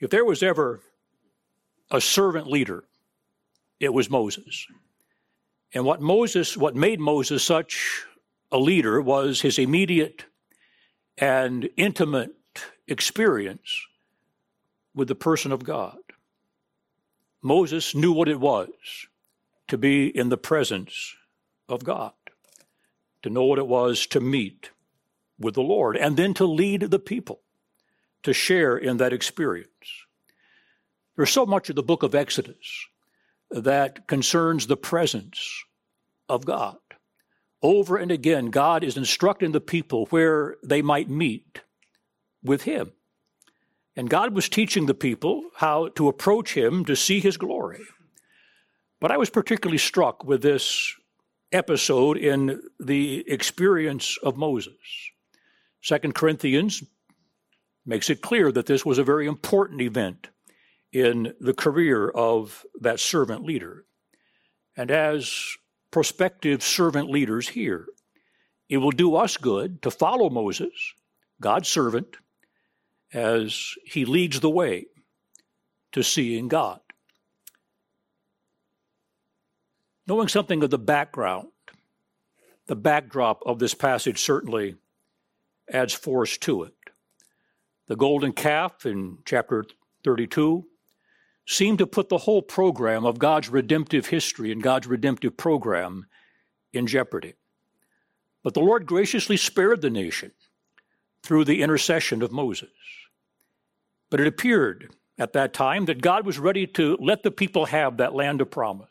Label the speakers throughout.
Speaker 1: If there was ever a servant leader, it was Moses. And what Moses, what made Moses such a leader was his immediate and intimate experience with the person of God. Moses knew what it was to be in the presence of God, to know what it was to meet with the Lord, and then to lead the people to share in that experience. There's so much of the book of Exodus that concerns the presence of God. Over and again, God is instructing the people where they might meet with Him. And God was teaching the people how to approach Him to see His glory. But I was particularly struck with this episode in the experience of Moses. Second Corinthians makes it clear that this was a very important event in the career of that servant leader. And as prospective servant leaders here, it will do us good to follow Moses, God's servant, as he leads the way to seeing God. Knowing something of the background, the backdrop of this passage certainly adds force to it. The golden calf in chapter 32 seemed to put the whole program of God's redemptive history and God's redemptive program in jeopardy. But the Lord graciously spared the nation through the intercession of Moses. But it appeared at that time that God was ready to let the people have that land of promise.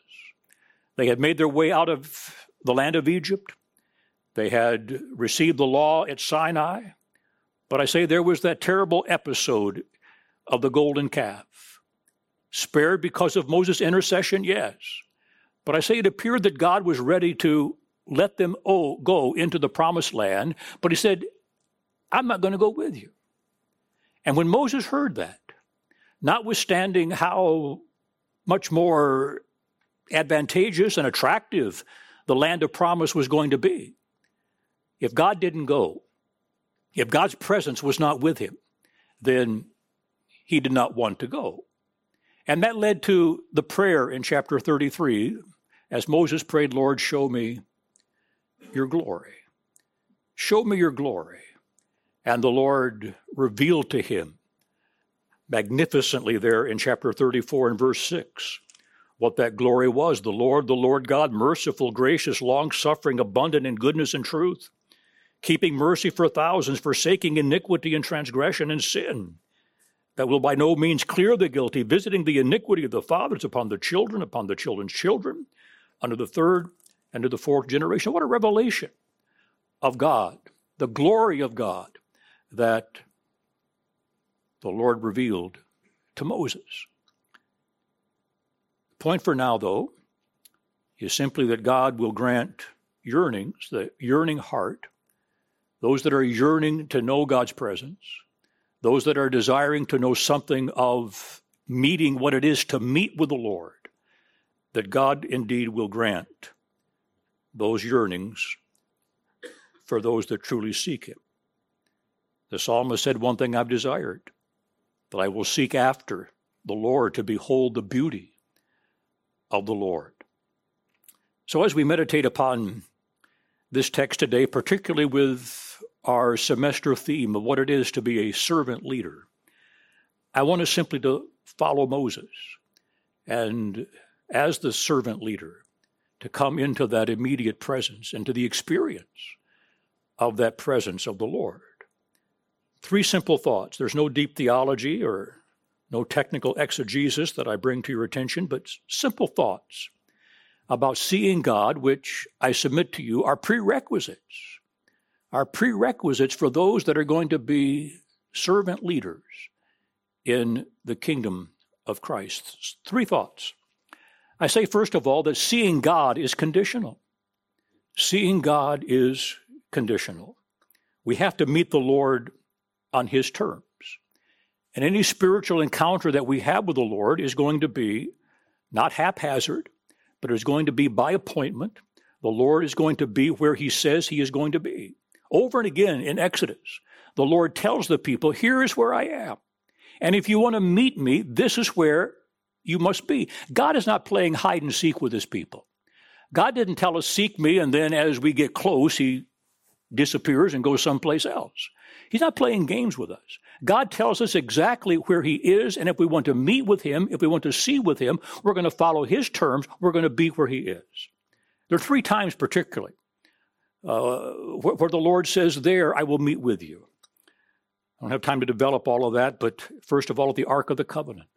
Speaker 1: They had made their way out of the land of Egypt. They had received the law at Sinai. But I say there was that terrible episode of the golden calf. Spared because of Moses' intercession? Yes. But I say it appeared that God was ready to let them go into the promised land, but he said, I'm not going to go with you. And when Moses heard that, notwithstanding how much more advantageous and attractive the land of promise was going to be, if God didn't go, if God's presence was not with him, then he did not want to go. And that led to the prayer in chapter 33 as Moses prayed, Lord, show me your glory. Show me your glory. And the Lord revealed to him magnificently there in chapter 34 and verse 6 what that glory was the Lord, the Lord God, merciful, gracious, long suffering, abundant in goodness and truth keeping mercy for thousands, forsaking iniquity and transgression and sin, that will by no means clear the guilty, visiting the iniquity of the fathers upon the children, upon the children's children, under the third and to the fourth generation. What a revelation of God, the glory of God that the Lord revealed to Moses. The point for now, though, is simply that God will grant yearnings, the yearning heart those that are yearning to know God's presence, those that are desiring to know something of meeting what it is to meet with the Lord, that God indeed will grant those yearnings for those that truly seek Him. The psalmist said, One thing I've desired, that I will seek after the Lord to behold the beauty of the Lord. So, as we meditate upon this text today, particularly with our semester theme of what it is to be a servant leader, I want us simply to follow Moses and as the servant leader to come into that immediate presence and to the experience of that presence of the Lord. Three simple thoughts. There's no deep theology or no technical exegesis that I bring to your attention, but simple thoughts about seeing God, which I submit to you are prerequisites are prerequisites for those that are going to be servant leaders in the kingdom of Christ. Three thoughts. I say, first of all, that seeing God is conditional. Seeing God is conditional. We have to meet the Lord on His terms. And any spiritual encounter that we have with the Lord is going to be not haphazard, but is going to be by appointment. The Lord is going to be where He says He is going to be. Over and again in Exodus, the Lord tells the people, Here is where I am. And if you want to meet me, this is where you must be. God is not playing hide and seek with his people. God didn't tell us, seek me, and then as we get close, he disappears and goes someplace else. He's not playing games with us. God tells us exactly where He is, and if we want to meet with Him, if we want to see with Him, we're going to follow His terms. We're going to be where He is. There are three times, particularly, uh, where, where the Lord says, There I will meet with you. I don't have time to develop all of that, but first of all, the Ark of the Covenant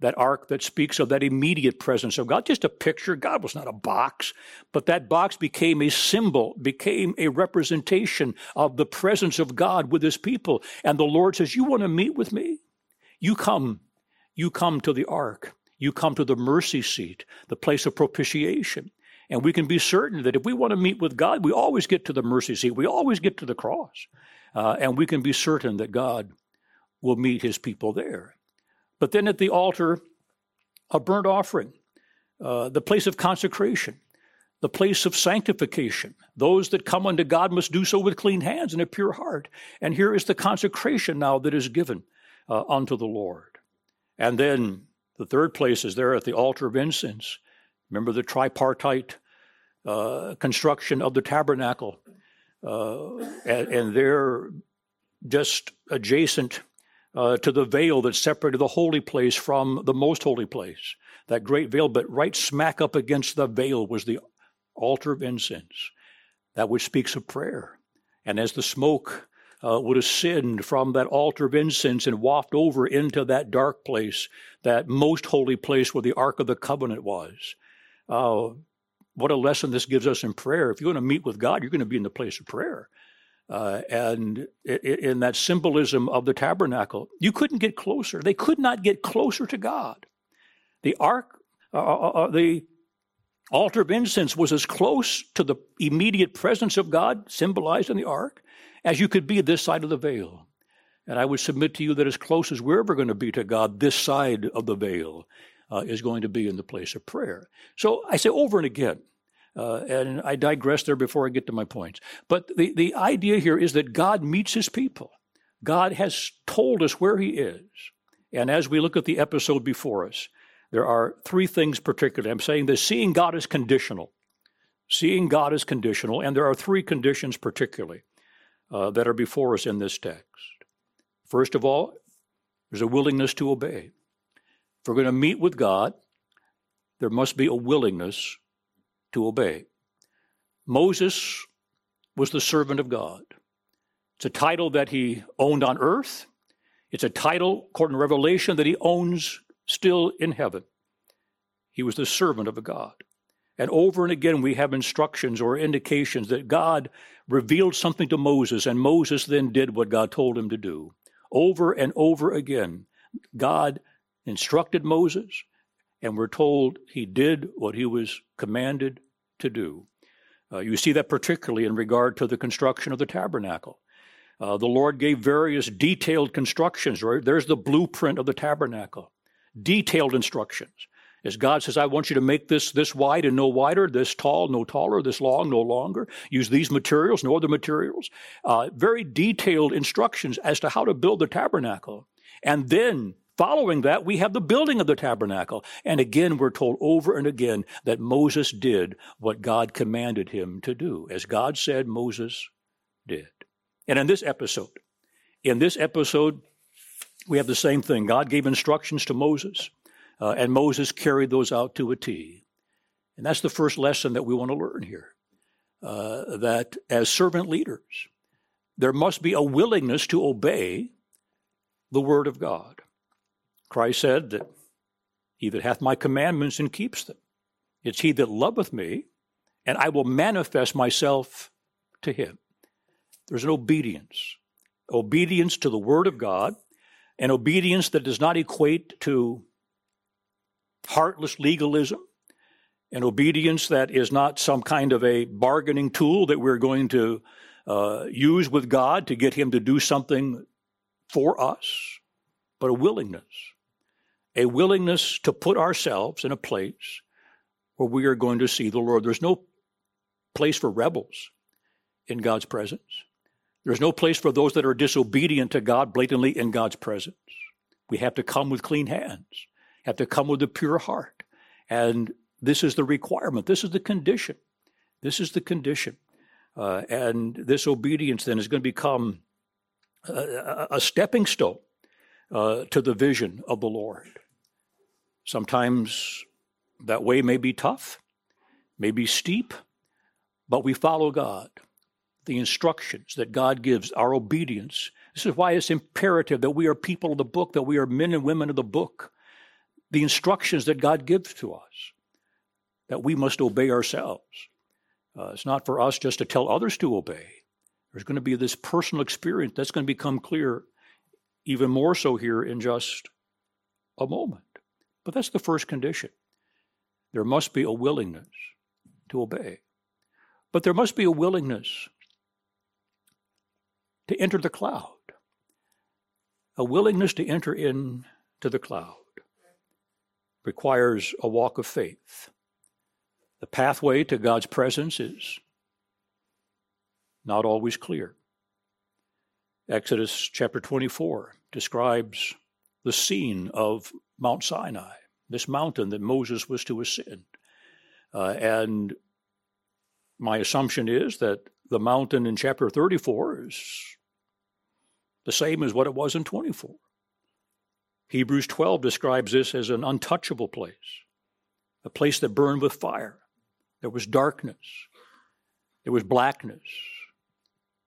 Speaker 1: that ark that speaks of that immediate presence of God. Just a picture. God was not a box, but that box became a symbol, became a representation of the presence of God with his people. And the Lord says, You want to meet with me? You come. You come to the ark. You come to the mercy seat, the place of propitiation. And we can be certain that if we want to meet with God, we always get to the mercy seat. We always get to the cross. Uh, and we can be certain that God will meet his people there. But then at the altar, a burnt offering, uh, the place of consecration, the place of sanctification. Those that come unto God must do so with clean hands and a pure heart. And here is the consecration now that is given uh, unto the Lord. And then the third place is there at the altar of incense. Remember the tripartite uh, construction of the tabernacle. Uh, and, and there, just adjacent uh, to the veil that separated the holy place from the most holy place. That great veil, but right smack up against the veil was the altar of incense, that which speaks of prayer. And as the smoke uh, would ascend from that altar of incense and waft over into that dark place, that most holy place where the Ark of the Covenant was. Uh, what a lesson this gives us in prayer. If you want to meet with God, you're going to be in the place of prayer. Uh, and in that symbolism of the tabernacle, you couldn't get closer. They could not get closer to God. The ark, uh, uh, uh, the altar of incense was as close to the immediate presence of God, symbolized in the ark, as you could be this side of the veil. And I would submit to you that as close as we're ever going to be to God, this side of the veil uh, is going to be in the place of prayer. So I say over and again, uh, and I digress there before I get to my points. But the, the idea here is that God meets his people. God has told us where he is. And as we look at the episode before us, there are three things particularly. I'm saying that seeing God is conditional. Seeing God is conditional, and there are three conditions particularly uh, that are before us in this text. First of all, there's a willingness to obey. If we're going to meet with God, there must be a willingness to obey. Moses was the servant of God. It's a title that he owned on earth. It's a title, according to Revelation, that he owns still in heaven. He was the servant of a God. And over and again, we have instructions or indications that God revealed something to Moses, and Moses then did what God told him to do. Over and over again, God instructed Moses, and we're told he did what he was commanded to do. Uh, you see that particularly in regard to the construction of the tabernacle. Uh, the Lord gave various detailed constructions, right? There's the blueprint of the tabernacle, detailed instructions. As God says, I want you to make this this wide and no wider, this tall, no taller, this long, no longer. Use these materials, no other materials. Uh, very detailed instructions as to how to build the tabernacle. And then Following that, we have the building of the tabernacle. And again, we're told over and again that Moses did what God commanded him to do. As God said, Moses did. And in this episode, in this episode, we have the same thing. God gave instructions to Moses, uh, and Moses carried those out to a T. And that's the first lesson that we want to learn here. Uh, that as servant leaders, there must be a willingness to obey the word of God. Christ said that he that hath my commandments and keeps them, it's he that loveth me, and I will manifest myself to him. There's an obedience, obedience to the word of God, an obedience that does not equate to heartless legalism, an obedience that is not some kind of a bargaining tool that we're going to uh, use with God to get Him to do something for us, but a willingness a willingness to put ourselves in a place where we are going to see the Lord. There's no place for rebels in God's presence. There's no place for those that are disobedient to God blatantly in God's presence. We have to come with clean hands, have to come with a pure heart. And this is the requirement. This is the condition. This is the condition. Uh, and this obedience then is going to become a, a stepping stone uh, to the vision of the Lord. Sometimes that way may be tough, may be steep, but we follow God. The instructions that God gives, our obedience. This is why it's imperative that we are people of the book, that we are men and women of the book. The instructions that God gives to us, that we must obey ourselves. Uh, it's not for us just to tell others to obey. There's going to be this personal experience that's going to become clear even more so here in just a moment. But that's the first condition. There must be a willingness to obey. But there must be a willingness to enter the cloud. A willingness to enter into the cloud requires a walk of faith. The pathway to God's presence is not always clear. Exodus chapter 24 describes the scene of Mount Sinai, this mountain that Moses was to ascend. Uh, and my assumption is that the mountain in chapter 34 is the same as what it was in 24. Hebrews 12 describes this as an untouchable place, a place that burned with fire. There was darkness, there was blackness,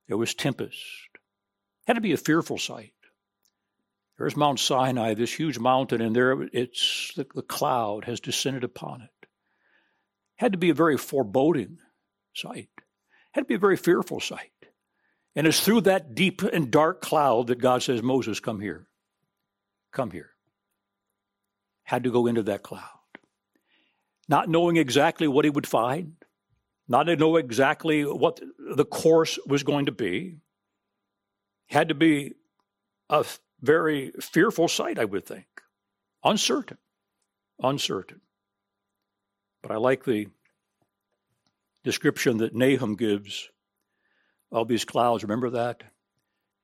Speaker 1: there was tempest. It Had to be a fearful sight. There's Mount Sinai, this huge mountain, and there it's the, the cloud has descended upon it. Had to be a very foreboding sight. Had to be a very fearful sight. And it's through that deep and dark cloud that God says, Moses, come here. Come here. Had to go into that cloud. Not knowing exactly what he would find, not to know exactly what the course was going to be. Had to be a very fearful sight, I would think. Uncertain. Uncertain. But I like the description that Nahum gives of these clouds. Remember that?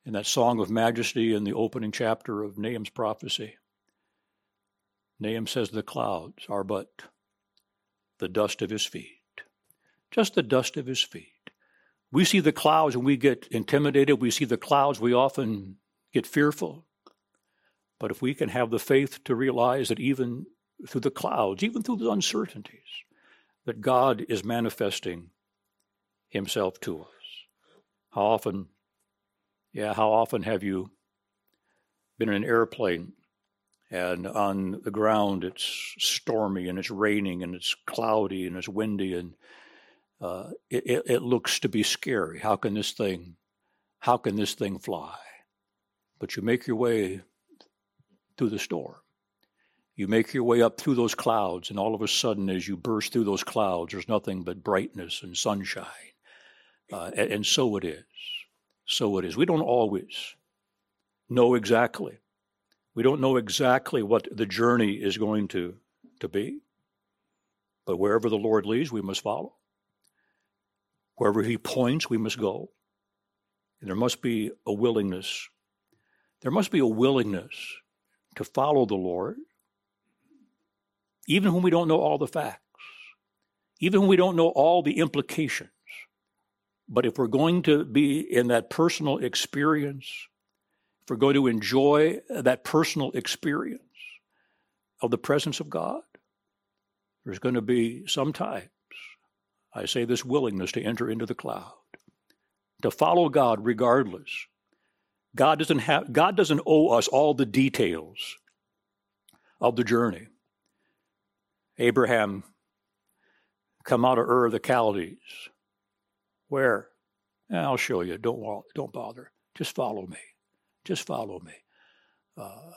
Speaker 1: In that Song of Majesty in the opening chapter of Nahum's prophecy. Nahum says the clouds are but the dust of his feet. Just the dust of his feet. We see the clouds and we get intimidated. We see the clouds, we often get fearful. But if we can have the faith to realize that even through the clouds, even through the uncertainties, that God is manifesting himself to us. How often, yeah, how often have you been in an airplane and on the ground it's stormy and it's raining and it's cloudy and it's windy and uh, it, it looks to be scary. How can this thing, how can this thing fly? But you make your way through the storm. You make your way up through those clouds, and all of a sudden, as you burst through those clouds, there's nothing but brightness and sunshine. Uh, and, and so it is. So it is. We don't always know exactly. We don't know exactly what the journey is going to, to be. But wherever the Lord leads, we must follow. Wherever He points, we must go. And there must be a willingness. There must be a willingness to follow the Lord, even when we don't know all the facts, even when we don't know all the implications. But if we're going to be in that personal experience, if we're going to enjoy that personal experience of the presence of God, there's going to be sometimes, I say this willingness to enter into the cloud, to follow God regardless God doesn't have God doesn't owe us all the details of the journey. Abraham come out of Ur of the Chaldees. Where? I'll show you. Don't don't bother. Just follow me. Just follow me. Uh,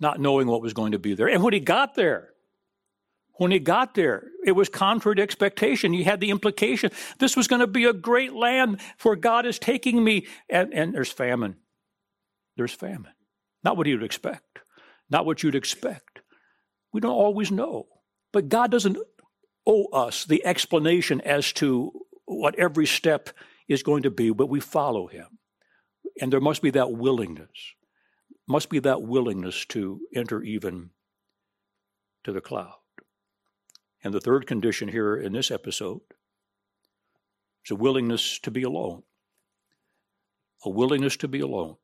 Speaker 1: not knowing what was going to be there. And when he got there, when he got there, it was contrary to expectation. He had the implication this was going to be a great land for God is taking me, and, and there's famine there's famine. Not what you'd expect, not what you'd expect. We don't always know. But God doesn't owe us the explanation as to what every step is going to be, but we follow Him. And there must be that willingness. must be that willingness to enter even to the cloud. And the third condition here in this episode is a willingness to be alone. A willingness to be alone.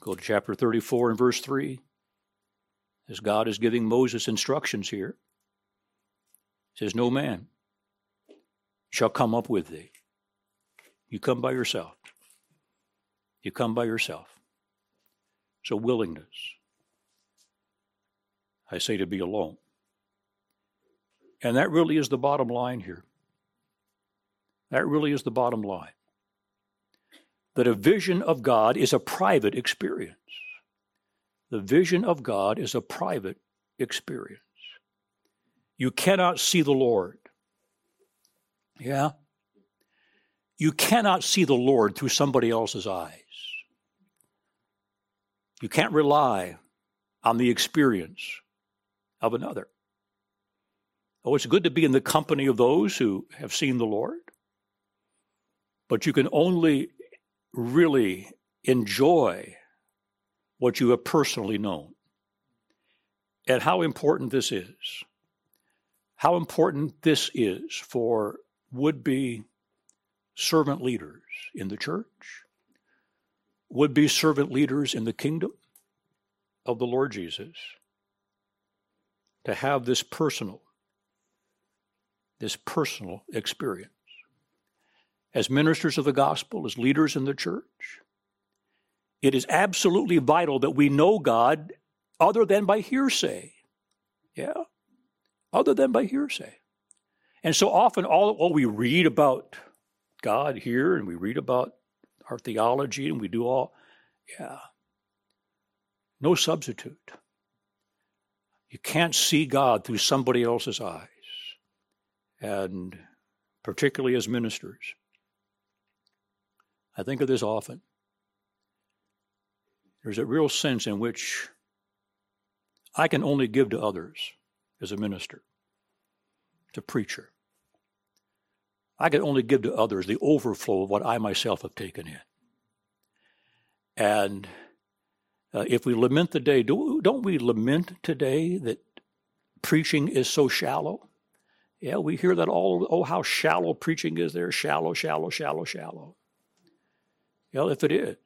Speaker 1: Go to chapter 34 and verse 3. As God is giving Moses instructions here, says, No man shall come up with thee. You come by yourself. You come by yourself. So, willingness. I say to be alone. And that really is the bottom line here. That really is the bottom line. That a vision of God is a private experience. The vision of God is a private experience. You cannot see the Lord. Yeah? You cannot see the Lord through somebody else's eyes. You can't rely on the experience of another. Oh, it's good to be in the company of those who have seen the Lord, but you can only really enjoy what you have personally known. And how important this is. How important this is for would be servant leaders in the church, would be servant leaders in the kingdom of the Lord Jesus to have this personal this personal experience as ministers of the gospel as leaders in the church it is absolutely vital that we know God other than by hearsay yeah other than by hearsay and so often all, all we read about God here and we read about our theology and we do all yeah no substitute. You can't see God through somebody else's eyes. And particularly as ministers, I think of this often. There's a real sense in which I can only give to others as a minister, as a preacher. I can only give to others the overflow of what I myself have taken in. And uh, if we lament the day, do, don't we lament today that preaching is so shallow? Yeah, we hear that all, oh, how shallow preaching is there. Shallow, shallow, shallow, shallow. Well, if it is,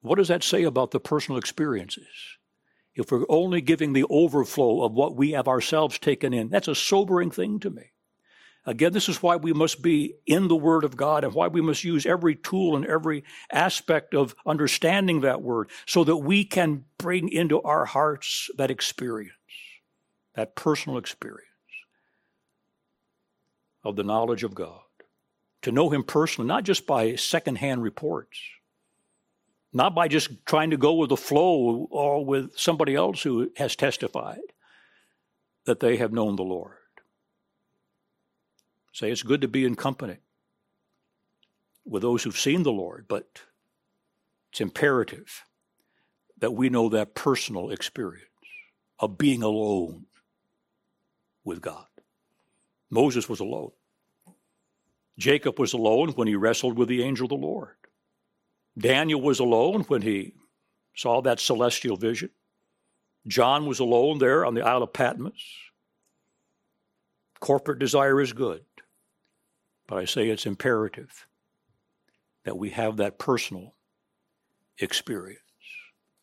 Speaker 1: what does that say about the personal experiences? If we're only giving the overflow of what we have ourselves taken in, that's a sobering thing to me. Again, this is why we must be in the Word of God and why we must use every tool and every aspect of understanding that Word so that we can bring into our hearts that experience, that personal experience of the knowledge of God. To know Him personally, not just by secondhand reports, not by just trying to go with the flow or with somebody else who has testified that they have known the Lord. Say it's good to be in company with those who've seen the Lord, but it's imperative that we know that personal experience of being alone with God. Moses was alone. Jacob was alone when he wrestled with the angel of the Lord. Daniel was alone when he saw that celestial vision. John was alone there on the Isle of Patmos. Corporate desire is good. But I say it's imperative that we have that personal experience.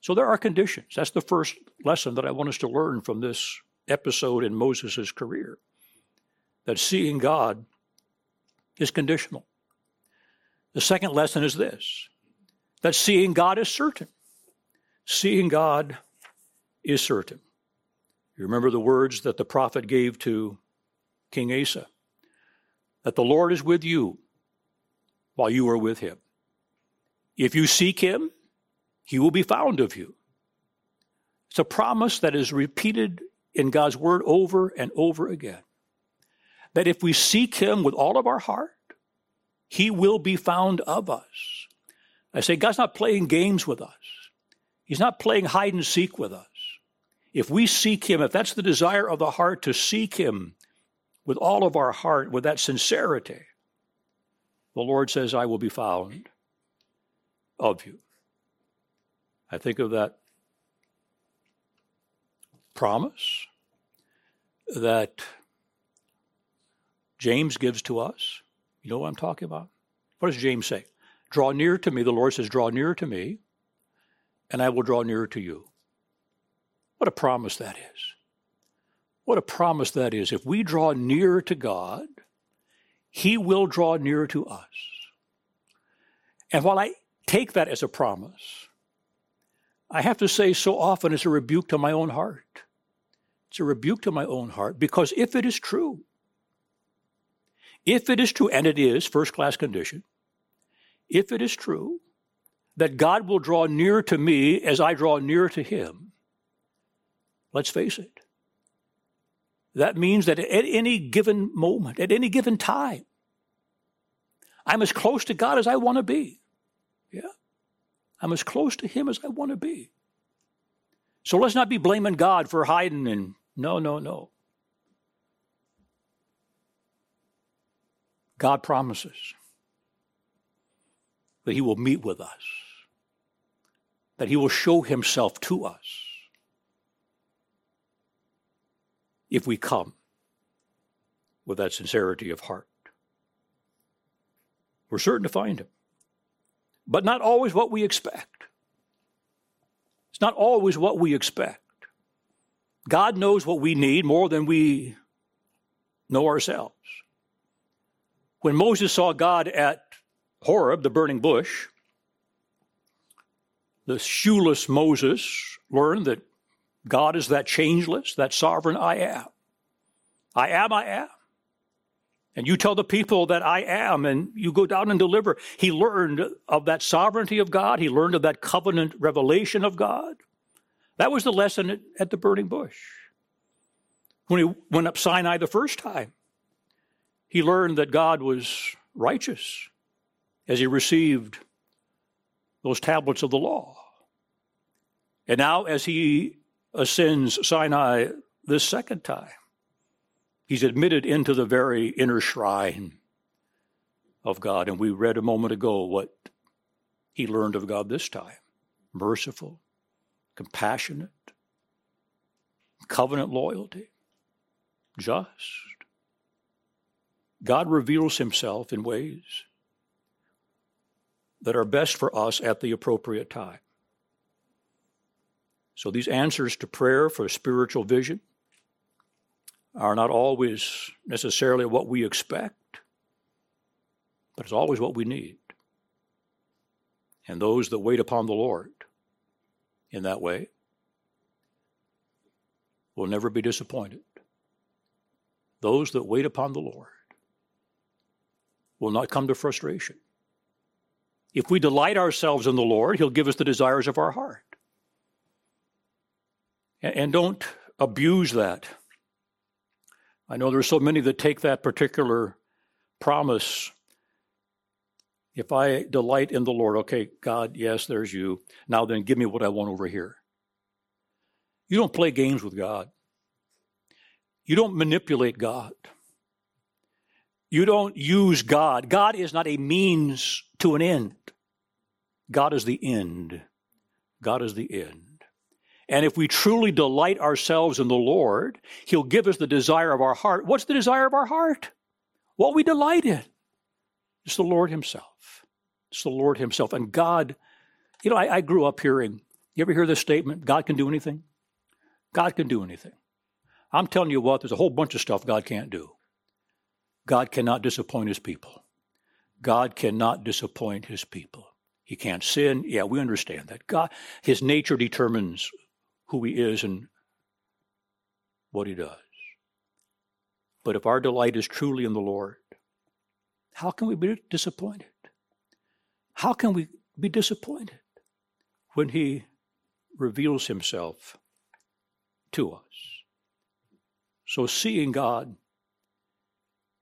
Speaker 1: So there are conditions. That's the first lesson that I want us to learn from this episode in Moses' career that seeing God is conditional. The second lesson is this that seeing God is certain. Seeing God is certain. You remember the words that the prophet gave to King Asa that the Lord is with you while you are with him. If you seek him, he will be found of you. It's a promise that is repeated in God's word over and over again. That if we seek him with all of our heart, he will be found of us. I say, God's not playing games with us. He's not playing hide and seek with us. If we seek him, if that's the desire of the heart to seek him with all of our heart, with that sincerity, the Lord says, I will be found of you. I think of that promise that James gives to us. You know what I'm talking about? What does James say? Draw near to me. The Lord says, Draw near to me, and I will draw nearer to you. What a promise that is. What a promise that is. If we draw near to God, He will draw near to us. And while I take that as a promise, I have to say so often it's a rebuke to my own heart. It's a rebuke to my own heart because if it is true, if it is true, and it is first class condition, if it is true that God will draw near to me as I draw near to Him, let's face it, that means that at any given moment, at any given time, I'm as close to God as I want to be. Yeah. I'm as close to Him as I want to be. So let's not be blaming God for hiding and no, no, no. God promises that He will meet with us, that He will show Himself to us if we come with that sincerity of heart. We're certain to find Him, but not always what we expect. It's not always what we expect. God knows what we need more than we know ourselves. When Moses saw God at Horeb, the burning bush, the shoeless Moses learned that God is that changeless, that sovereign I am. I am, I am. And you tell the people that I am, and you go down and deliver. He learned of that sovereignty of God. He learned of that covenant revelation of God. That was the lesson at, the burning bush. When he went up Sinai the first time, he learned that God was righteous as he received those tablets of the law. And now, as he ascends Sinai this second time, he's admitted into the very inner shrine of God. And we read a moment ago what he learned of God this time merciful, compassionate, covenant loyalty, just. God reveals himself in ways that are best for us at the appropriate time. So these answers to prayer for spiritual vision are not always necessarily what we expect, but it's always what we need. And those that wait upon the Lord in that way will never be disappointed. Those that wait upon the Lord will not come to frustration. If we delight ourselves in the Lord, He'll give us the desires of our heart. And don't abuse that. I know there's so many that take that particular promise. If I delight in the Lord, okay, God, yes, there's you. Now then, give me what I want over here. You don't play games with God. You don't manipulate God. You don't use God. God is not a means to an end. God is the end. God is the end. And if we truly delight ourselves in the Lord, He'll give us the desire of our heart. What's the desire of our heart? What we delight in. It's the Lord Himself. It's the Lord Himself. And God, you know, I, I grew up hearing, you ever hear this statement? God can do anything? God can do anything. I'm telling you what, there's a whole bunch of stuff God can't do. God cannot disappoint his people. God cannot disappoint his people. He can't sin. Yeah, we understand that. God, his nature determines who he is and what he does. But if our delight is truly in the Lord, how can we be disappointed? How can we be disappointed when he reveals himself to us? So seeing God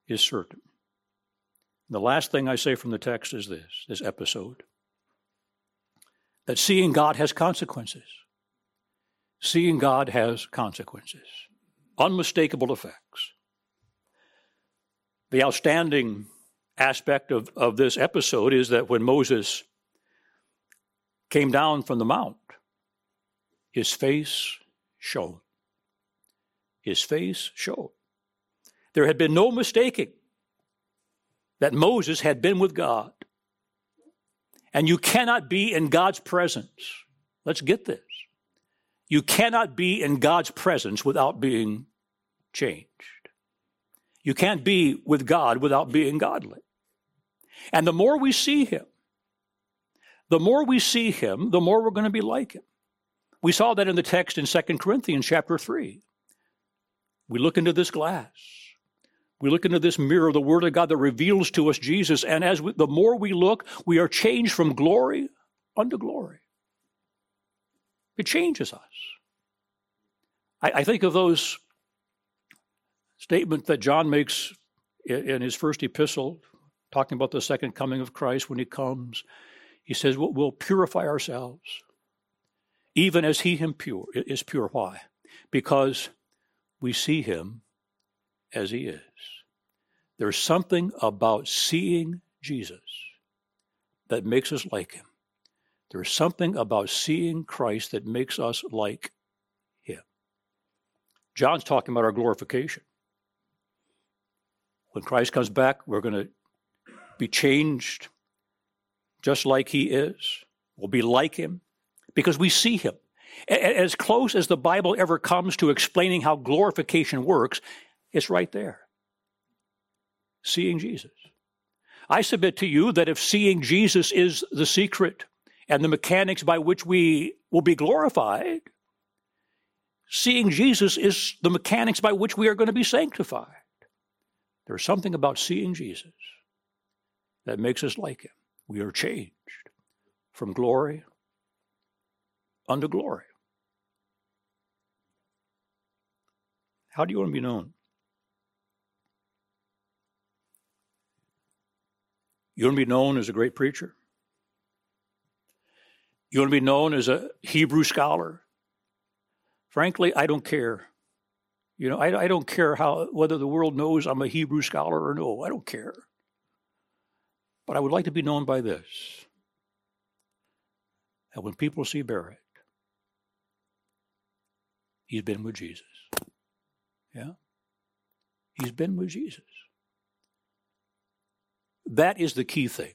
Speaker 1: is certain. The last thing I say from the text is this this episode that seeing God has consequences. Seeing God has consequences, unmistakable effects. The outstanding aspect of, of this episode is that when Moses came down from the mount, his face shone. His face shone. There had been no mistaking that Moses had been with God. And you cannot be in God's presence. Let's get this. You cannot be in God's presence without being changed. You can't be with God without being godly. And the more we see Him, the more we see Him, the more we're going to be like Him. We saw that in the text in 2 Corinthians chapter 3. We look into this glass. We look into this mirror, the Word of God that reveals to us Jesus, and as we, the more we look, we are changed from glory unto glory. It changes us. I, I think of those statements that John makes in, in his first epistle, talking about the second coming of Christ when he comes. He says, we'll, we'll purify ourselves, even as he him pure is pure. Why? Because we see him as he is. There's something about seeing Jesus that makes us like him. There's something about seeing Christ that makes us like him. John's talking about our glorification. When Christ comes back, we're going to be changed just like he is. We'll be like him because we see him. As close as the Bible ever comes to explaining how glorification works, it's right there. Seeing Jesus. I submit to you that if seeing Jesus is the secret and the mechanics by which we will be glorified, seeing Jesus is the mechanics by which we are going to be sanctified. There's something about seeing Jesus that makes us like him. We are changed from glory unto glory. How do you want to be known? You want to be known as a great preacher? You want to be known as a Hebrew scholar? Frankly, I don't care. You know, I, I don't care how whether the world knows I'm a Hebrew scholar or no. I don't care. But I would like to be known by this. And when people see Barrett, he's been with Jesus. Yeah? He's been with Jesus. That is the key thing.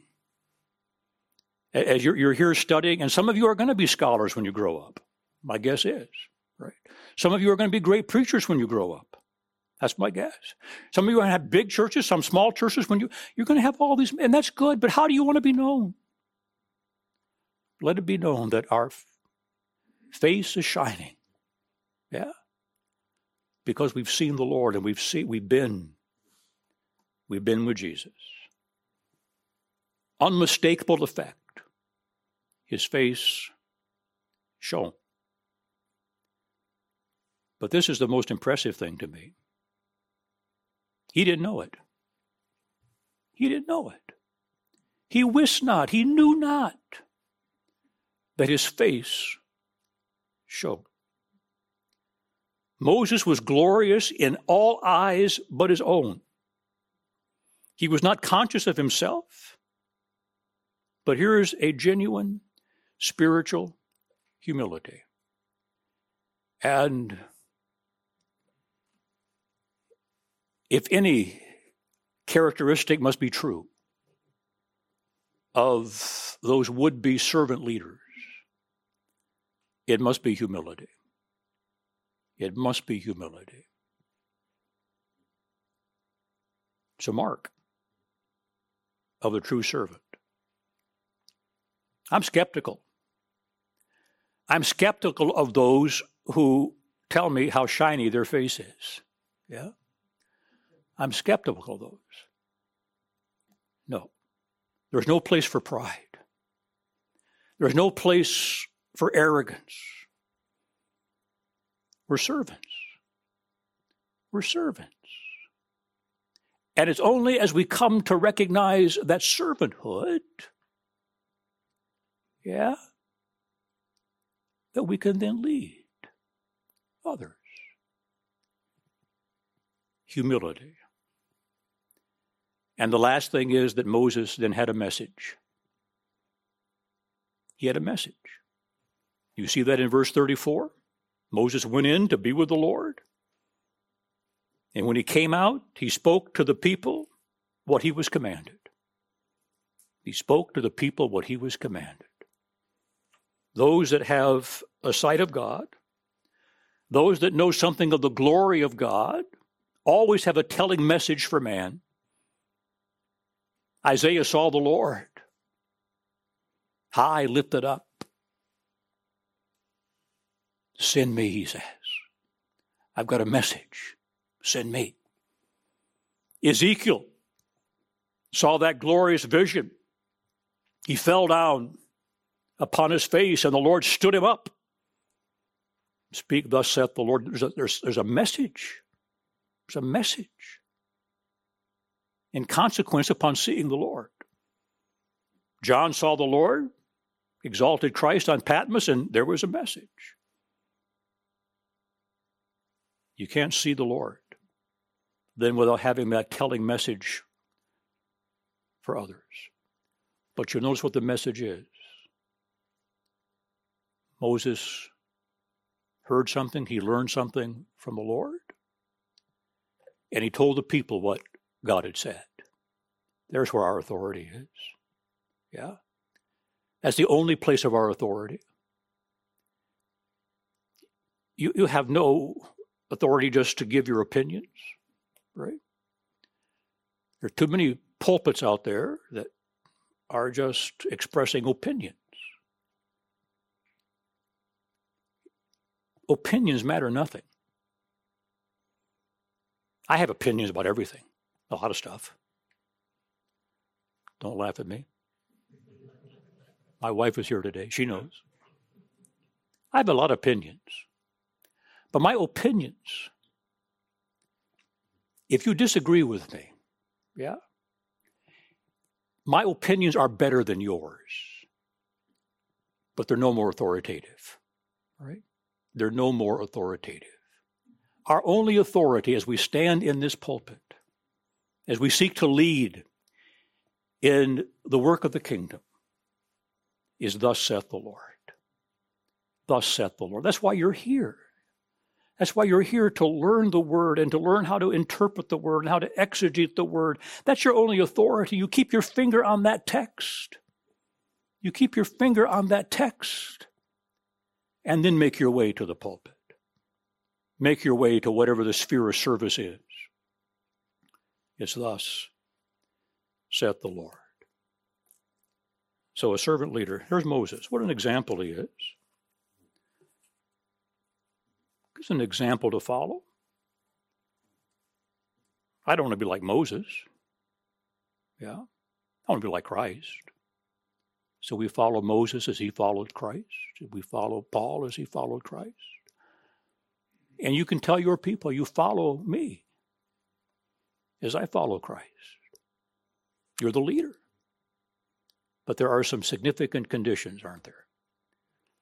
Speaker 1: As you're, you're here studying, and some of you are going to be scholars when you grow up. My guess is, right? Some of you are going to be great preachers when you grow up. That's my guess. Some of you are going to have big churches, some small churches. When you you're going to have all these, and that's good. But how do you want to be known? Let it be known that our face is shining. Yeah, because we've seen the Lord and we've seen we've been we've been with Jesus unmistakable effect. His face shone. But this is the most impressive thing to me. He didn't know it. He didn't know it. He wist not, he knew not that his face shone. Moses was glorious in all eyes but his own. He was not conscious of himself. But here's a genuine spiritual humility. And if any characteristic must be true of those would be servant leaders, it must be humility. It must be humility. A mark of a true servant. I'm skeptical. I'm skeptical of those who tell me how shiny their face is. Yeah? I'm skeptical of those. No. There's no place for pride. There's no place for arrogance. We're servants. We're servants. And it's only as we come to recognize that servanthood yeah, that we can then lead others. Humility. And the last thing is that Moses then had a message. He had a message. You see that in verse 34? Moses went in to be with the Lord. And when he came out, he spoke to the people what he was commanded. He spoke to the people what he was commanded. Those that have a sight of God, those that know something of the glory of God, always have a telling message for man. Isaiah saw the Lord high lifted up. Send me, he says. I've got a message. Send me. Ezekiel saw that glorious vision. He fell down upon his face, and the Lord stood him up. Speak, thus saith the Lord. There's a, there's, there's a message. There's a message. In consequence upon seeing the Lord. John saw the Lord, exalted Christ on Patmos, and there was a message. You can't see the Lord then without having that telling message for others. But you'll notice what the message is. Moses heard something, he learned something from the Lord, and he told the people what God had said. There's where our authority is. Yeah? That's the only place of our authority. You, you have no authority just to give your opinions, right? There are too many pulpits out there that are just expressing opinions. Opinions matter nothing. I have opinions about everything, a lot of stuff. Don't laugh at me. My wife is here today. She knows. I have a lot of opinions. But my opinions, if you disagree with me, yeah, my opinions are better than yours, but they're no more authoritative, right? They're no more authoritative. Our only authority as we stand in this pulpit, as we seek to lead in the work of the kingdom, is thus saith the Lord. Thus saith the Lord. That's why you're here. That's why you're here to learn the word and to learn how to interpret the word and how to exegete the word. That's your only authority. You keep your finger on that text. You keep your finger on that text and then make your way to the pulpit. Make your way to whatever the sphere of service is. It's thus saith the Lord. So, a servant leader, here's Moses. What an example he is. He's an example to follow. I don't want to be like Moses. Yeah. I want to be like Christ. So we follow Moses as he followed Christ. We follow Paul as he followed Christ. And you can tell your people, you follow me as I follow Christ. You're the leader. But there are some significant conditions, aren't there?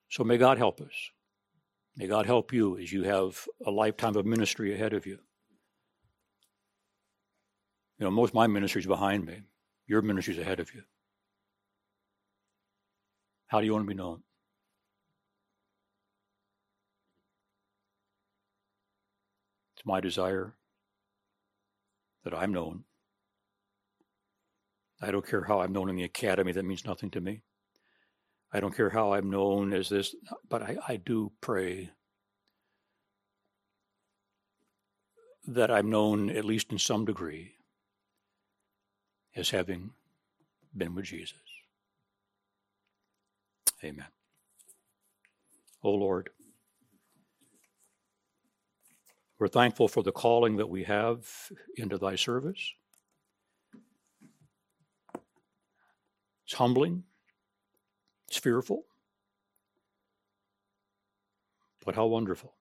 Speaker 1: So may God help us. May God help you as you have a lifetime of ministry ahead of you. You know, most of my ministry is behind me. Your ministry is ahead of you. How do you want to be known? It's my desire that I'm known I don't care how I'm known in the academy, that means nothing to me. I don't care how I'm known as this, but I, I do pray that I'm known, at least in some degree, as having been with Jesus. Amen. O oh Lord, we're thankful for the calling that we have into thy service. It's humbling, it's fearful, but how wonderful.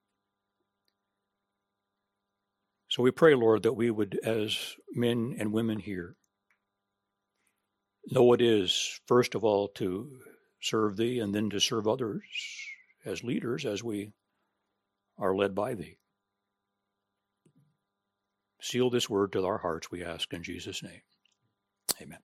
Speaker 1: So we pray, Lord, that we would, as men and women here, know it is, first of all, to serve Thee and then to serve others as leaders as we are led by Thee. Seal this word to our hearts, we ask in Jesus' name. Amen.